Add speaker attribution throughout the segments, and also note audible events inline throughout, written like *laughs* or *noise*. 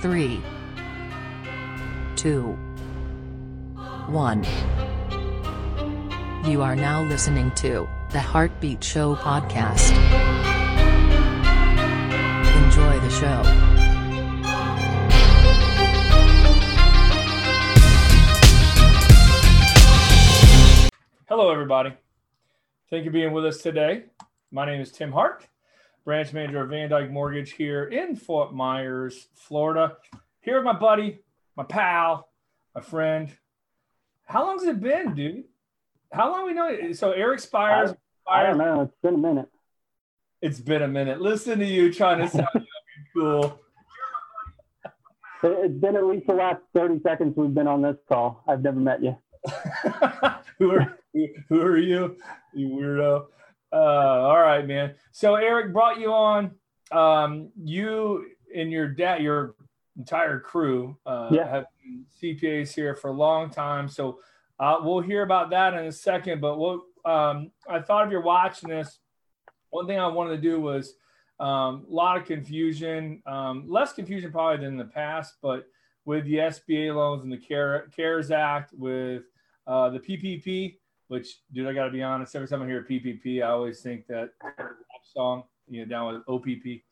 Speaker 1: three, two, one. You are now listening to the Heartbeat Show podcast. Enjoy the show.
Speaker 2: Hello, everybody. Thank you for being with us today. My name is Tim Hart, branch manager of Van Dyke Mortgage here in Fort Myers, Florida. Here with my buddy, my pal, my friend. How long's it been, dude? How long we know? So Erich Spires.
Speaker 3: I don't know. It's been a minute.
Speaker 2: It's been a minute. Listen to you trying to sound cool.
Speaker 3: It's been at least the last 30 seconds we've been on this call. I've never met you. *laughs*
Speaker 2: who are who are you, you weirdo? Uh, all right, man. So Erich brought you on. Um, you and your dad, your entire crew, uh,
Speaker 3: Yeah.
Speaker 2: have been CPAs here for a long time. So uh, we'll hear about that in a second. But what um, I thought if you're watching this, one thing I wanted to do was um, a lot of confusion, um, less confusion probably than in the past, but with the SBA loans and the Care, CARES Act, with uh, the PPP, which, dude, I got to be honest, every time I hear PPP, I always think that song, you know, down with OPP.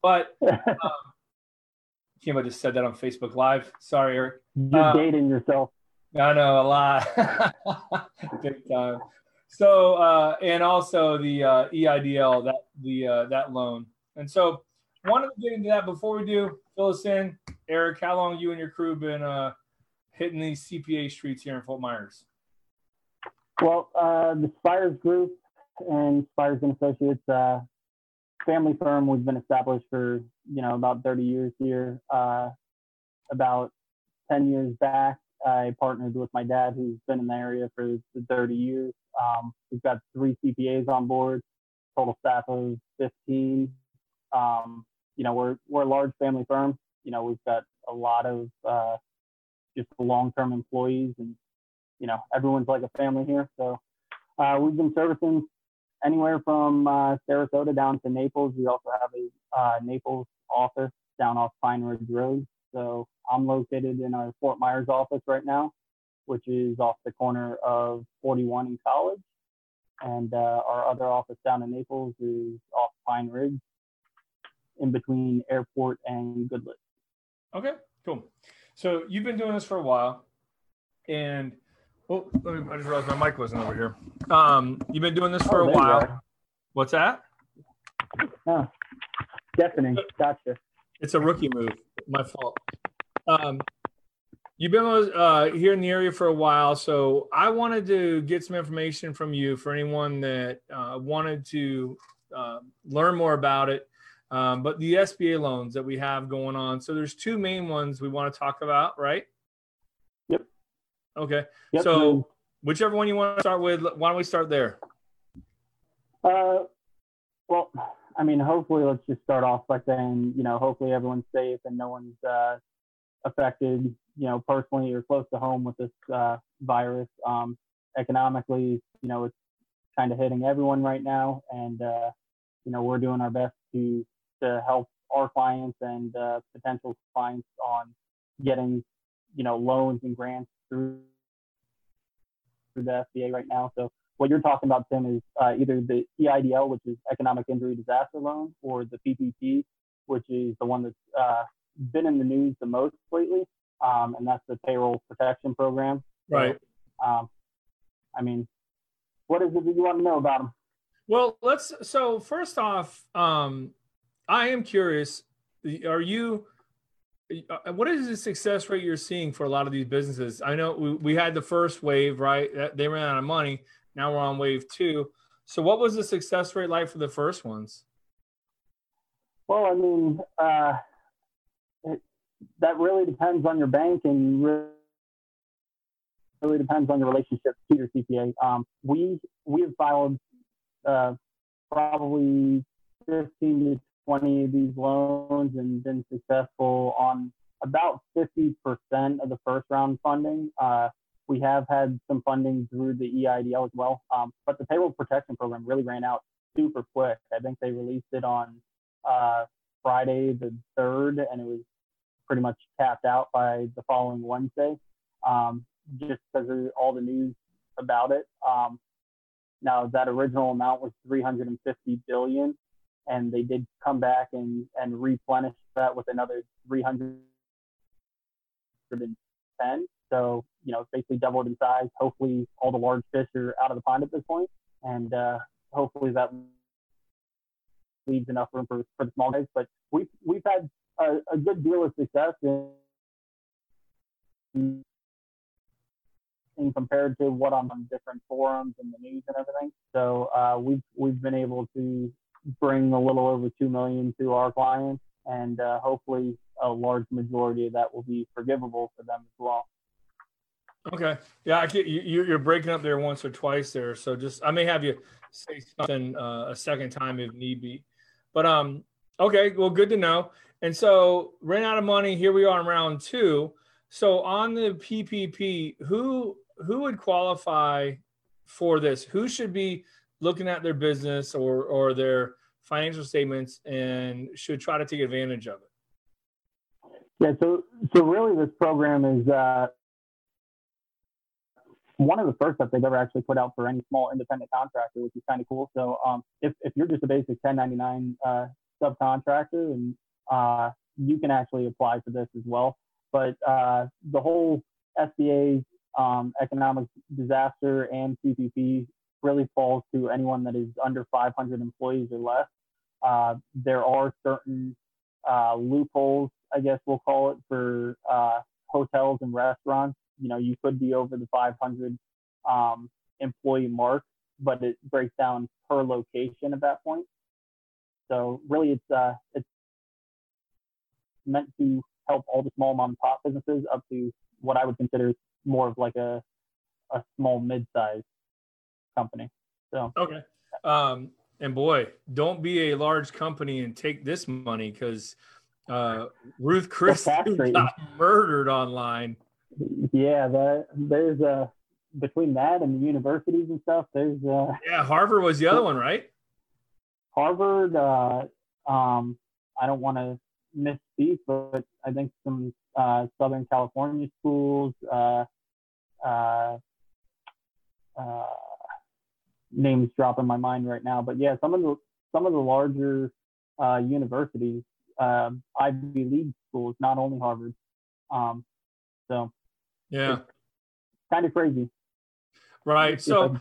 Speaker 2: But *laughs* um, I just said that on Facebook Live. Sorry, Erich.
Speaker 3: You're
Speaker 2: Uh,
Speaker 3: dating yourself.
Speaker 2: I know a lot, *laughs* big time. So, uh, and also the uh, EIDL, that the uh, that loan, and so wanted to get into that before we do. Fill us in, Erich. How long you and your crew been uh, hitting these CPA streets here in Fort Myers?
Speaker 3: Well, uh, the Spires Group and Spires and Associates, uh, family firm, we've been established for, you know, about 30 years here. Uh, about 10 years back, I partnered with my dad, who's been in the area for 30 years. Um, we've got three CPAs on board, total staff of 15. Um, you know, we're, we're a large family firm. You know, we've got a lot of uh, just long-term employees and you know, everyone's like a family here. So uh, we've been servicing anywhere from uh, Sarasota down to Naples. We also have a uh, Naples office down off Pine Ridge Road. So I'm located in our Fort Myers office right now, which is off the corner of 41 and College. And uh, our other office down in Naples is off Pine Ridge, in between Airport and Goodlette.
Speaker 2: Okay, cool. So you've been doing this for a while, and oh, let me, I just realized my mic wasn't over here. Um, you've been doing this for
Speaker 3: Oh,
Speaker 2: a while. What's that?
Speaker 3: Oh, deafening. Gotcha.
Speaker 2: It's a rookie move. My fault. Um, you've been uh, here in the area for a while, so I wanted to get some information from you for anyone that uh, wanted to uh, learn more about it. Um, but the SBA loans that we have going on. So there's two main ones we want to talk about, right? Okay.
Speaker 3: Yep,
Speaker 2: So whichever one you want to start with, why don't we start there?
Speaker 3: Uh, well, I mean, hopefully, let's just start off by saying, you know, hopefully everyone's safe and no one's uh, affected, you know, personally or close to home with this uh, virus. Um, economically, you know, it's kind of hitting everyone right now, and uh, you know, we're doing our best to to help our clients and uh, potential clients on getting, you know, loans and grants through the SBA right now. So what you're talking about, Tim, is uh, either the EIDL, which is Economic Injury Disaster Loan, or the PPP, which is the one that's uh, been in the news the most lately, um, and that's the Payroll Protection Program. So,
Speaker 2: Right.
Speaker 3: Um, I mean, what is it that you want to know about them?
Speaker 2: Well, let's. So first off, um, I am curious. Are you? Uh, What is the success rate you're seeing for a lot of these businesses? I know we, we had the first wave, right? They ran out of money. Now we're on wave two. So, what was the success rate like for the first ones?
Speaker 3: Well, I mean, uh, it, that really depends on your bank and really, really depends on your relationship to your CPA. Um, we we have filed uh, probably 15 to 20 of these loans and been successful on about 50% of the first round funding. Uh, we have had some funding through the EIDL as well, um, but the payroll protection program really ran out super quick. I think they released it on uh, Friday the third, and it was pretty much tapped out by the following Wednesday, um, just because of all the news about it. Um, now that original amount was 350 billion, and they did come back and and replenish that with another 310. So you know, it's basically doubled in size. Hopefully, all the large fish are out of the pond at this point, and uh, hopefully that leaves enough room for, for the small guys. But we've we've had a, a good deal of success in, in compared to what I'm on different forums and the news and everything. So uh, we've we've been able to bring a little over two million to our clients, and uh, hopefully a large majority of that will be forgivable for them as well.
Speaker 2: Okay. Yeah, I get you. You're breaking up there once or twice there, so just I may have you say something uh, a second time if need be. But um, okay, well, good to know. And so ran out of money. Here we are in round two. So on the PPP, who who would qualify for this? Who should be looking at their business or or their financial statements and should try to take advantage of it?
Speaker 3: Yeah. So so really, this program is. Uh, one of the first that they've ever actually put out for any small independent contractor, which is kind of cool. So um, if, if you're just a basic 1099 uh, subcontractor, and uh, you can actually apply for this as well. But uh, the whole SBA um, economic disaster and PPP really falls to anyone that is under 500 employees or less. Uh, there are certain uh, loopholes, I guess we'll call it, for uh, hotels and restaurants. You know, you could be over the 500 um, employee mark, but it breaks down per location at that point. So really, it's uh, it's meant to help all the small mom and pop businesses up to what I would consider more of like a a small mid-sized company. So
Speaker 2: okay. Um, and boy, don't be a large company and take this money because uh, Ruth Chris *laughs* got murdered online.
Speaker 3: Yeah, that there's a uh, between that and the universities and stuff. There's uh,
Speaker 2: yeah, Harvard was the other one, right?
Speaker 3: Harvard. Uh, um, I don't want to misspeak, but I think some uh, Southern California schools, uh, uh, uh, names drop in my mind right now. But yeah, some of the some of the larger uh, universities, uh, Ivy League schools, not only Harvard. Um, so
Speaker 2: yeah,
Speaker 3: kind of crazy.
Speaker 2: Right. So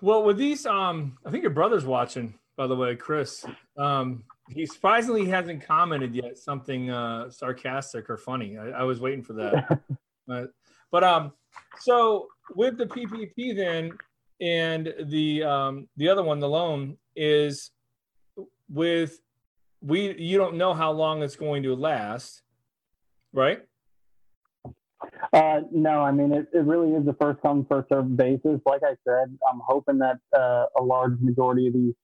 Speaker 2: well, with these, um, I think your brother's watching, by the way, Chris. Um, he surprisingly hasn't commented yet something uh, sarcastic or funny. I, I was waiting for that. *laughs* but, but um, so with the PPP then, and the um, the other one, the loan, is with we. You don't know how long it's going to last, right?
Speaker 3: Uh, no, I mean, it, it really is a first come, first served basis. Like I said, I'm hoping that uh, a large majority of these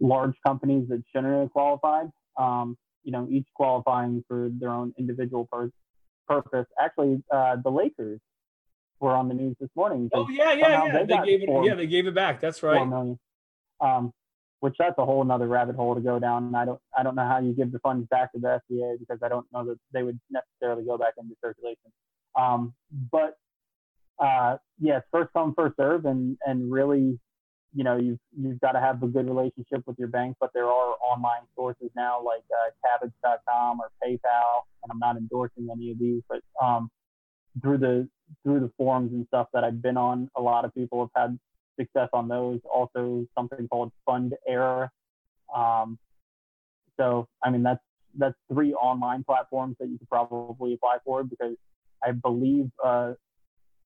Speaker 3: large companies that shouldn't have qualified, um, you know, each qualifying for their own individual pur- purpose. Actually, uh, the Lakers were on the news this morning.
Speaker 2: Oh yeah, yeah, yeah. They, they gave it. Four, yeah, they gave it back. That's right.
Speaker 3: Four million. Um, which that's a whole another rabbit hole to go down. And I don't, I don't know how you give the funds back to the FDA because I don't know that they would necessarily go back into circulation. Um, but uh, yes, first come, first serve, and and really, you know, you've you've got to have a good relationship with your bank. But there are online sources now like uh, Kabbage.com or PayPal, and I'm not endorsing any of these, but um, through the through the forums and stuff that I've been on, a lot of people have had success on those. Also, something called Fundera. Um, so, I mean, that's that's three online platforms that you could probably apply for because I believe uh,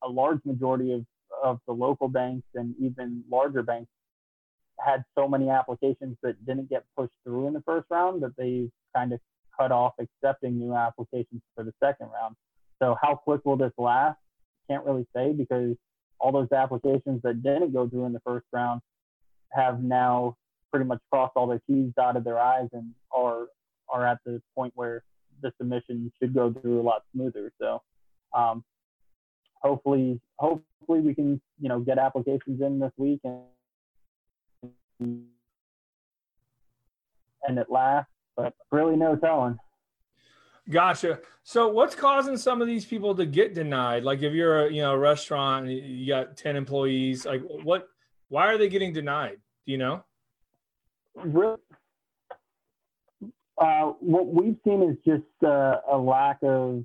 Speaker 3: a large majority of, of the local banks and even larger banks had so many applications that didn't get pushed through in the first round that they kind of cut off accepting new applications for the second round. So how quick will this last? Can't really say because all those applications that didn't go through in the first round have now pretty much crossed all their T's, dotted their I's, and are are at the point where the submission should go through a lot smoother. So um, hopefully, hopefully we can, you know, get applications in this week and and it lasts, but really no telling.
Speaker 2: Gotcha. So what's causing some of these people to get denied? Like if you're a you know a restaurant and you got 10 employees, like what why are they getting denied? Do you know?
Speaker 3: Really, uh, what we've seen is just uh, a lack of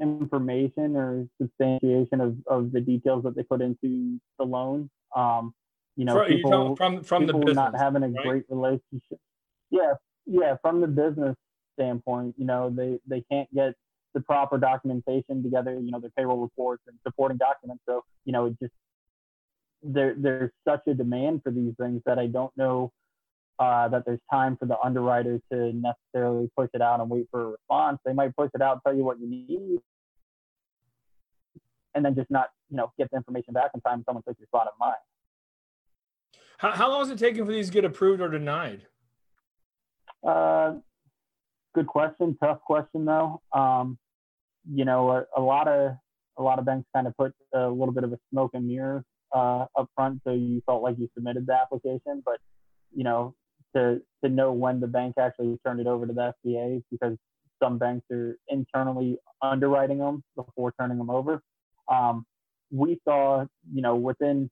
Speaker 3: information or substantiation of, of the details that they put into the loan. Um, you know,
Speaker 2: you
Speaker 3: people,
Speaker 2: from from the business.
Speaker 3: not having a
Speaker 2: right?
Speaker 3: great relationship. Yeah, yeah. From the business standpoint, you know, they they can't get the proper documentation together. You know, their payroll reports and supporting documents. So you know, it just there there's such a demand for these things that I don't know uh, that there's time for the underwriter to necessarily push it out and wait for a response. They might push it out, tell you what you need, and then just not, you know, get the information back in time. Someone took your spot of mine.
Speaker 2: How, how long is it taking for these to get approved or denied?
Speaker 3: Uh, good question. Tough question though. Um, you know, a, a lot of a lot of banks kind of put a little bit of a smoke and mirror uh, up front, so you felt like you submitted the application, but you know, to to know when the bank actually turned it over to the SBA because some banks are internally underwriting them before turning them over. Um, we saw, you know, within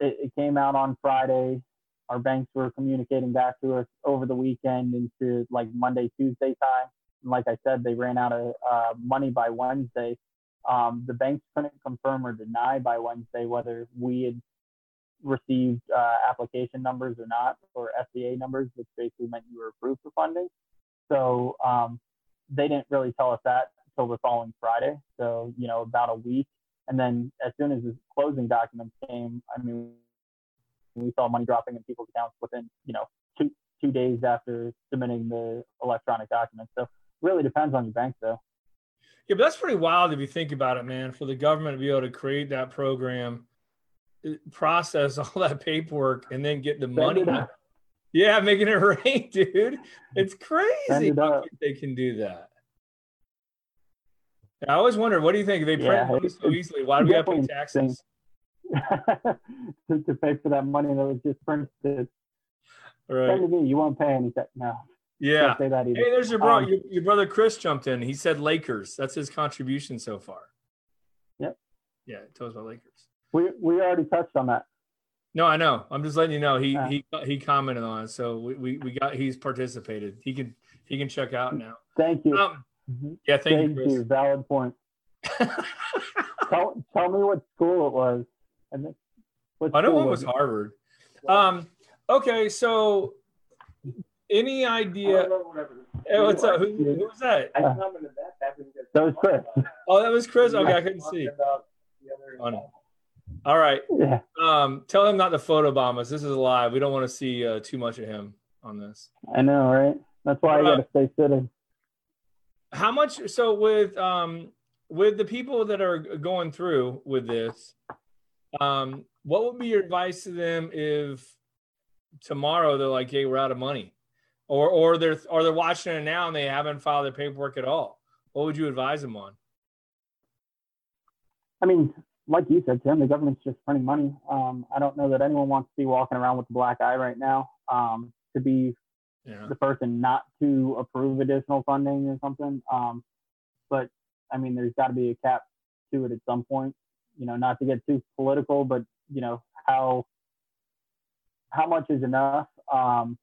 Speaker 3: it, it came out on Friday. Our banks were communicating back to us over the weekend into like Monday, Tuesday time. And like I said, they ran out of uh, money by Wednesday. Um, the banks couldn't confirm or deny by Wednesday whether we had received uh, application numbers or not, or SBA numbers, which basically meant you were approved for funding. So um, they didn't really tell us that until the following Friday. So you know, about a week, and then as soon as the closing documents came, I mean, we saw money dropping in people's accounts within you know two two days after submitting the electronic documents. So really depends on your bank, though.
Speaker 2: Yeah, but that's pretty wild if you think about it, man. For the government to be able to create that program, uh, process *laughs* all that paperwork, and then get the money. Yeah, making it *laughs* rain, dude. It's crazy
Speaker 3: it
Speaker 2: they can do that. I always wonder, what do you think? They print
Speaker 3: Yeah,
Speaker 2: money so easily, why do we have to pay taxes? *laughs*
Speaker 3: to, to pay for that money that was just printed.
Speaker 2: Right.
Speaker 3: Me. You won't pay anything. No,
Speaker 2: Yeah.
Speaker 3: say that.
Speaker 2: Hey, there's your bro.
Speaker 3: Um,
Speaker 2: your, your brother Chris jumped in. He said Lakers. That's his contribution so far.
Speaker 3: Yep.
Speaker 2: Yeah, tell us about Lakers.
Speaker 3: We we already touched on that.
Speaker 2: No, I know. I'm just letting you know. He
Speaker 3: Uh.
Speaker 2: he he commented on it, so we, we, we got he's participated. He can he can check out now.
Speaker 3: Thank you.
Speaker 2: Um,
Speaker 3: Mhm.
Speaker 2: yeah, thank,
Speaker 3: Thank
Speaker 2: you, Chris.
Speaker 3: you. Valid point. *laughs* Tell tell me what school it was. And then- what
Speaker 2: I know
Speaker 3: school
Speaker 2: one was? Harvard. Um, okay, so any idea? Hey, what's up? Who, who was that?
Speaker 3: Uh, that was Chris.
Speaker 2: Oh, that was Chris. Okay, I couldn't see. Oh, no. All right.
Speaker 3: Yeah.
Speaker 2: Um, tell him not to photobomb us. This is live. We don't want to see uh, too much of him on this.
Speaker 3: I know, right? That's why I
Speaker 2: Uh,
Speaker 3: gotta stay sitting.
Speaker 2: How much? So with um with the people that are going through with this, um, what would be your advice to them if tomorrow they're like, "Hey, we're out of money," or or they're or they're watching it now and they haven't filed their paperwork at all? What would you advise them on?
Speaker 3: I mean, like you said, Tim, the government's just printing money. Um, I don't know that anyone wants to be walking around with a black eye right now. Um, to be
Speaker 2: Yeah.
Speaker 3: the person not to approve additional funding or something. Um, but I mean, there's got to be a cap to it at some point. You know, not to get too political, but you know how how much is enough. Um,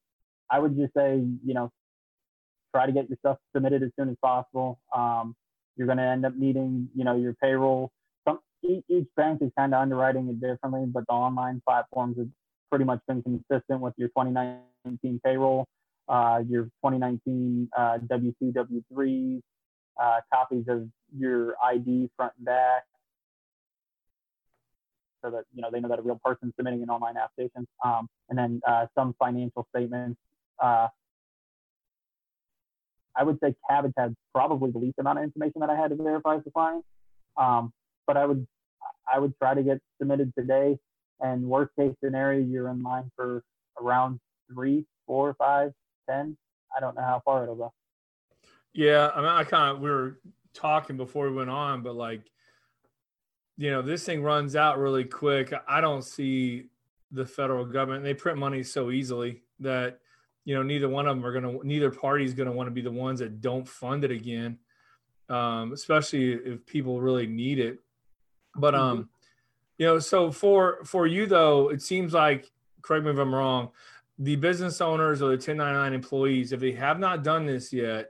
Speaker 3: I would just say, you know, try to get your stuff submitted as soon as possible. Um, you're going to end up needing, you know, your payroll. Some each, bank is kind of underwriting it differently, but the online platforms have pretty much been consistent with your 2019 payroll uh, your 2019 uh, W2, W3s, uh, copies of your ID front and back, so that you know they know that a real person submitting an online application, um, and then uh, some financial statements. Uh, I would say Kabbage had probably the least amount of information that I had to verify as a client, um, but I would I would try to get submitted today. And worst case scenario, you're in line for around three, four, five, ten. I don't know how far it'll go.
Speaker 2: Yeah, I mean, I kind of we were talking before we went on, but like, you know, this thing runs out really quick. I don't see the federal government; they print money so easily that you know, neither one of them are going to, neither party is going to want to be the ones that don't fund it again, um, especially if people really need it. But, um, mm-hmm. you know, so for, for you though, it seems like, correct me if I'm wrong, the business owners or the 1099 employees, if they have not done this yet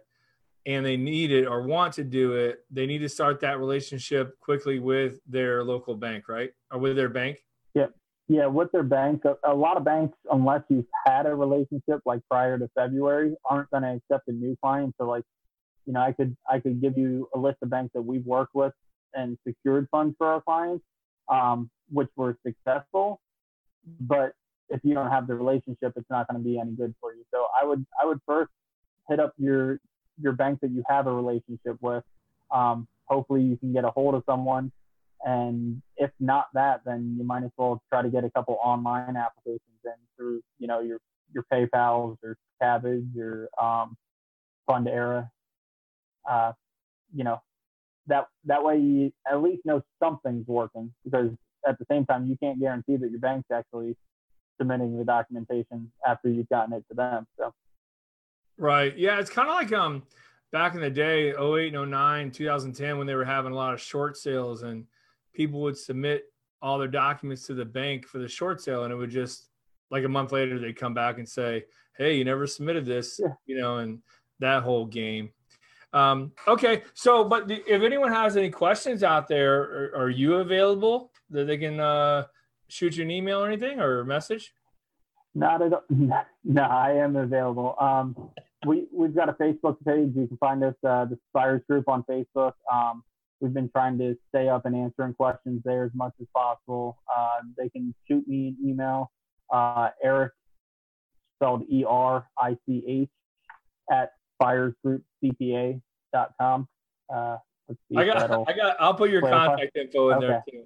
Speaker 2: and they need it or want to do it, they need to start that relationship quickly with their local bank, right? Or with their bank.
Speaker 3: Yeah. Yeah. With their bank, a, lot of banks, unless you've had a relationship like prior to February, aren't going to accept a new client. So like, you know, I could, I could give you a list of banks that we've worked with and secured funds for our clients, um, which were successful. But if you don't have the relationship, it's not going to be any good for you. So I would I would first hit up your your bank that you have a relationship with. Um, hopefully you can get a hold of someone, and if not that, then you might as well try to get a couple online applications in through you know your your PayPal's or Kabbage or um, Fundera. Uh, you know that that way you at least know something's working because at the same time you can't guarantee that your bank's actually submitting the documentation after you've gotten it to them. So.
Speaker 2: Right. Yeah. It's kind of like um back in the day, 08 and 09, 2010, when they were having a lot of short sales and people would submit all their documents to the bank for the short sale and it would just like a month later they'd come back and say, Hey, you never submitted this, yeah. you know, and that whole game. Um, okay. So, but if anyone has any questions out there, are, are you available that they can, uh, shoot you an email or anything or a message?
Speaker 3: Not at all. *laughs* No, I am available. Um, we we've got a Facebook page. You can find us uh, the Spires Group on Facebook. Um, we've been trying to stay up and answering questions there as much as possible. Uh, they can shoot me an email. Uh, Erich, spelled E R I C H, at spiresgroupcpa.com. Uh,
Speaker 2: I got, I got, I'll put your contact info in okay. there too.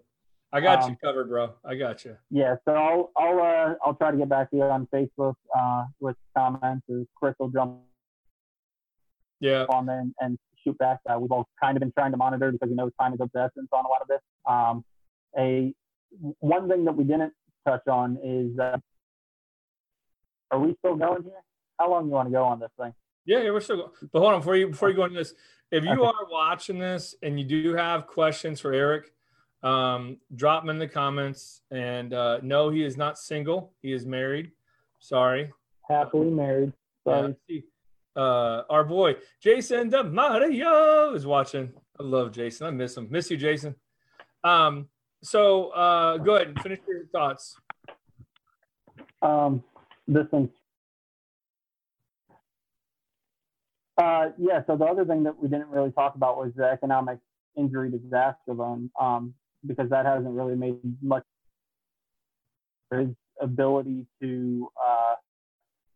Speaker 2: I got um, you covered, bro. I got you.
Speaker 3: Yeah, so I'll I'll uh, I'll try to get back to you on Facebook uh, with comments or Crystal jump
Speaker 2: yeah
Speaker 3: on there and, and shoot back. Uh, we've all kind of been trying to monitor because we know time is of the essence on a lot of this. Um, a one thing that we didn't touch on is uh, are we still going here? How long do you want to go on this thing?
Speaker 2: Yeah, yeah, we're still going. But hold on, before you before you go into this, if you okay. are watching this and you do have questions for Erich, um, drop them in the comments. And uh, no, he is not single. He is married. Sorry.
Speaker 3: Happily married. Sorry.
Speaker 2: Yeah, uh, our boy Jason DeMario is watching. I love Jason. I miss him. Miss you, Jason. Um, so uh, go ahead and finish your thoughts.
Speaker 3: Um, this one. Uh, yeah. So the other thing that we didn't really talk about was the economic injury disaster loan. Um, because that hasn't really made much his ability to uh,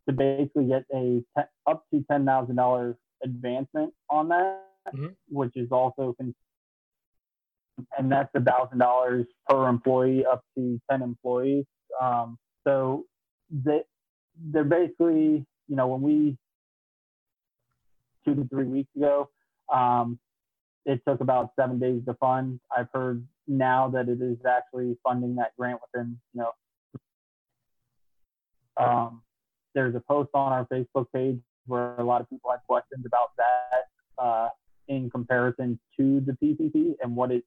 Speaker 3: to basically get a te- up to ten thousand dollars advancement on that, mm-hmm. which is also con- and that's a thousand dollars per employee up to ten employees. Um, so they they're basically you know when we two to three weeks ago um, it took about seven days to fund. I've heard now that it is actually funding that grant within, you know, um, there's a post on our Facebook page where a lot of people had questions about that uh, in comparison to the PPP and what it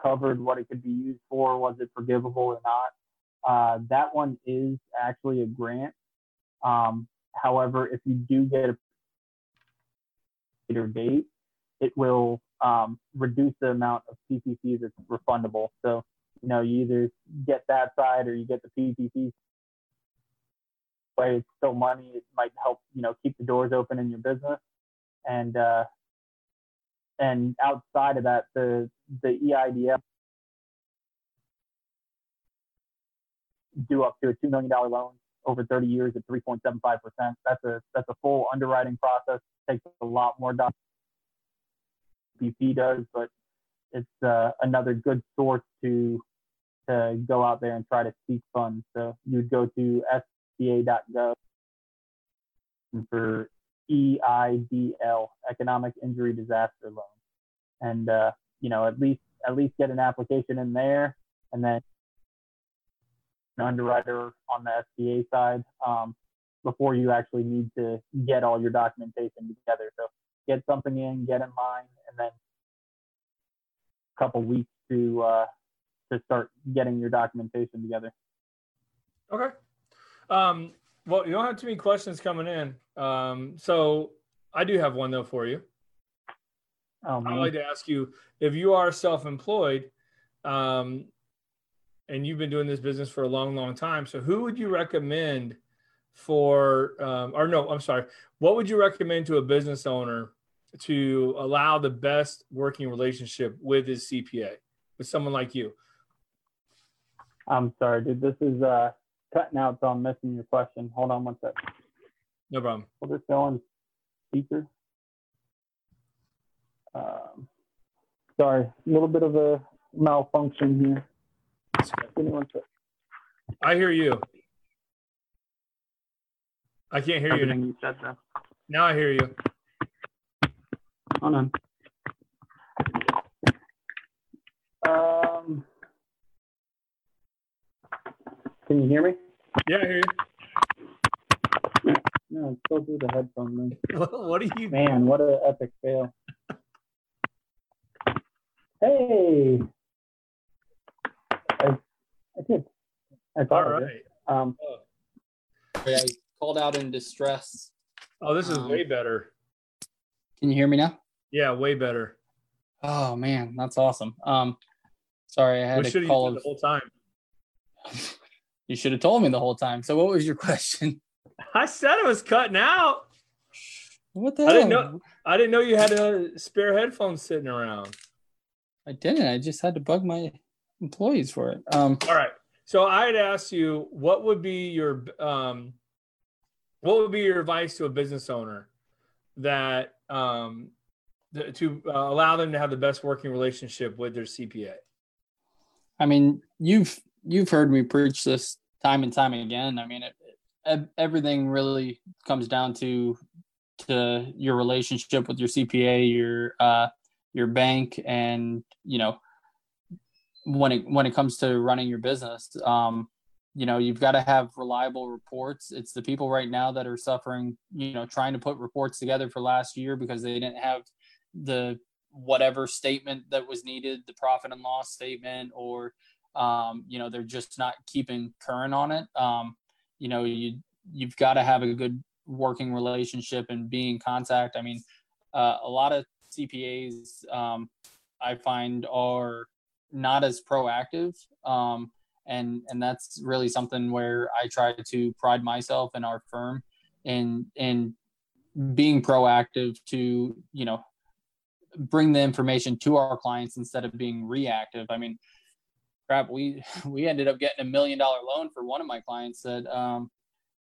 Speaker 3: covered, what it could be used for, was it forgivable or not. Uh, that one is actually a grant. Um, however, if you do get a later date, it will um, reduce the amount of PPP that's refundable. So, you know, you either get that side or you get the PPP. But it's still money. It might help, you know, keep the doors open in your business. And uh, and outside of that, the the EIDL do up to a two million dollar loan over 30 years at 3.75 percent. That's a that's a full underwriting process. It takes a lot more dollars BP does, but it's uh, another good source to to go out there and try to seek funds. So you would go to SBA.gov for EIDL, Economic Injury Disaster Loan, and uh, you know at least at least get an application in there, and then an underwriter on the SBA side. Um, before you actually need to get all your documentation together. So get something in, get in line, and then a couple weeks to uh, to start getting your documentation together.
Speaker 2: Okay. Um, well, you don't have too many questions coming in. Um, so I do have one though for you.
Speaker 3: Oh,
Speaker 2: I'd like to ask you if you are self-employed, um, and you've been doing this business for a long, long time. So who would you recommend for, um, or no, I'm sorry, what would you recommend to a business owner to allow the best working relationship with his CPA, with someone like you?
Speaker 3: I'm sorry, dude. This is uh, cutting out, so I'm missing your question. Hold on one sec.
Speaker 2: No problem.
Speaker 3: We'll just go on speaker. Um, sorry, a little bit of a malfunction here. Give me one sec.
Speaker 2: I hear you. I can't hear you.
Speaker 3: Everything you said though.
Speaker 2: Now I hear you.
Speaker 3: Hold on. Um, can you hear me?
Speaker 2: Yeah, I hear you.
Speaker 3: No, it's still through the headphone thing. *laughs*
Speaker 2: what are you?
Speaker 3: Man, what an epic fail. Hey. I, I did. I
Speaker 2: All
Speaker 3: thought I did.
Speaker 2: right.
Speaker 3: Um,
Speaker 4: I called out in distress.
Speaker 2: Oh, this is
Speaker 4: Um,
Speaker 2: way better.
Speaker 4: Can you hear me now?
Speaker 2: Yeah, way better.
Speaker 4: Oh man, that's awesome. Um, sorry, I had
Speaker 2: We
Speaker 4: to call.
Speaker 2: the whole time. *laughs*
Speaker 4: you should have told me the whole time. So, what was your *laughs* question?
Speaker 2: I said it was cutting out.
Speaker 4: What the
Speaker 2: I didn't know- I didn't know you had a spare headphones sitting around.
Speaker 4: I didn't. I just had to bug my employees for it. Um,
Speaker 2: All right. So I had asked you what would be your um, what would be your advice to a business owner that um, to uh, allow them to have the best working relationship with their CPA?
Speaker 4: I mean, you've you've heard me preach this time and time again. I mean, it, ev- everything really comes down to to your relationship with your CPA, your uh, your bank, and you know when it when it comes to running your business. Um, you know, you've got to have reliable reports. It's the people right now that are suffering. You know, trying to put reports together for last year because they didn't have the whatever statement that was needed, the profit and loss statement, or um, you know they're just not keeping current on it. Um, you know, you you've got to have a good working relationship and be in contact. I mean, uh, a lot of CPAs um, I find are not as proactive, um, and and that's really something where I try to pride myself in our firm in in being proactive to you know bring the information to our clients instead of being reactive. I mean, crap, we *laughs* we ended up getting a million dollar loan for one of my clients that um,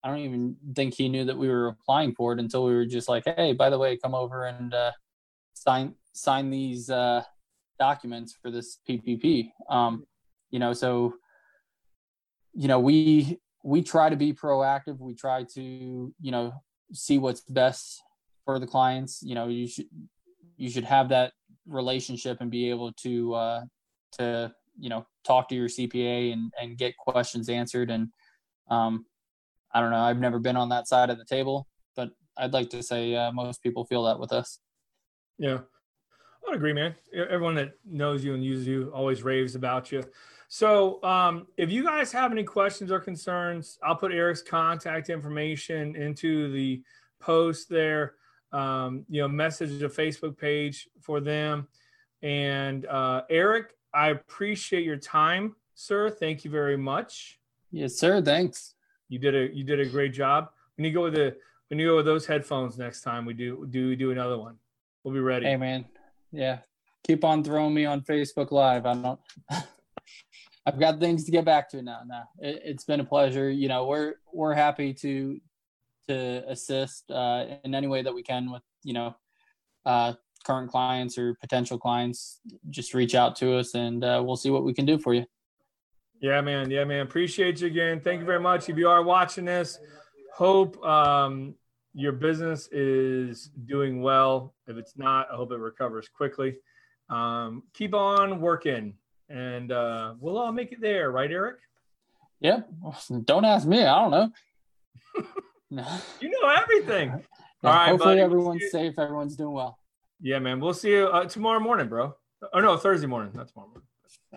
Speaker 4: I don't even think he knew that we were applying for it until we were just like, hey, by the way, come over and uh, sign sign these uh, documents for this PPP. Um, you know, so you know we we try to be proactive. We try to you know see what's best for the clients. You know, you should you should have that relationship and be able to uh, to you know talk to your CPA and and get questions answered. And um, I don't know, I've never been on that side of the table, but I'd like to say uh, most people feel that with us.
Speaker 2: Yeah, I agree, man. Everyone that knows you and uses you always raves about you. So, um, if you guys have any questions or concerns, I'll put Erich's contact information into the post there. Um, you know, message the Facebook page for them. And uh, Erich, I appreciate your time, sir. Thank you very much.
Speaker 4: Yes, sir. Thanks.
Speaker 2: You did a you did a great job. When you go with the when you go with those headphones next time. We do do do another one. We'll be ready.
Speaker 4: Hey, man. Yeah. Keep on throwing me on Facebook Live. I don't. *laughs* I've got things to get back to now. Now it, it's been a pleasure. You know, we're we're happy to to assist uh, in any way that we can with you know uh, current clients or potential clients. Just reach out to us, and uh, we'll see what we can do for you.
Speaker 2: Yeah, man. Yeah, man. Appreciate you again. Thank you very much. If you are watching this, hope um, your business is doing well. If it's not, I hope it recovers quickly. Um, keep on working, and uh, we'll all make it there, right, Erich?
Speaker 4: Yep. Don't ask me. I don't know. *laughs* No. *laughs*
Speaker 2: You know everything.
Speaker 4: Yeah,
Speaker 2: All right,
Speaker 4: hopefully
Speaker 2: buddy.
Speaker 4: everyone's safe. Everyone's doing well.
Speaker 2: Yeah, man. We'll see you uh, tomorrow morning, bro. Oh no, Thursday morning. Not tomorrow morning.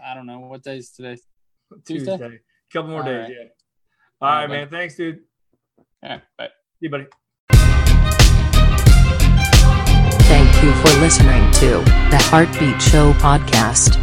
Speaker 4: I don't know what day is today. Tuesday?
Speaker 2: Tuesday. Couple more
Speaker 4: All
Speaker 2: days.
Speaker 4: right.
Speaker 2: Yeah. All
Speaker 4: All
Speaker 2: right,
Speaker 4: right,
Speaker 2: man. Thanks, dude.
Speaker 4: All right, bye.
Speaker 2: See you, buddy.
Speaker 1: Thank you for listening to the Heartbeat Show podcast.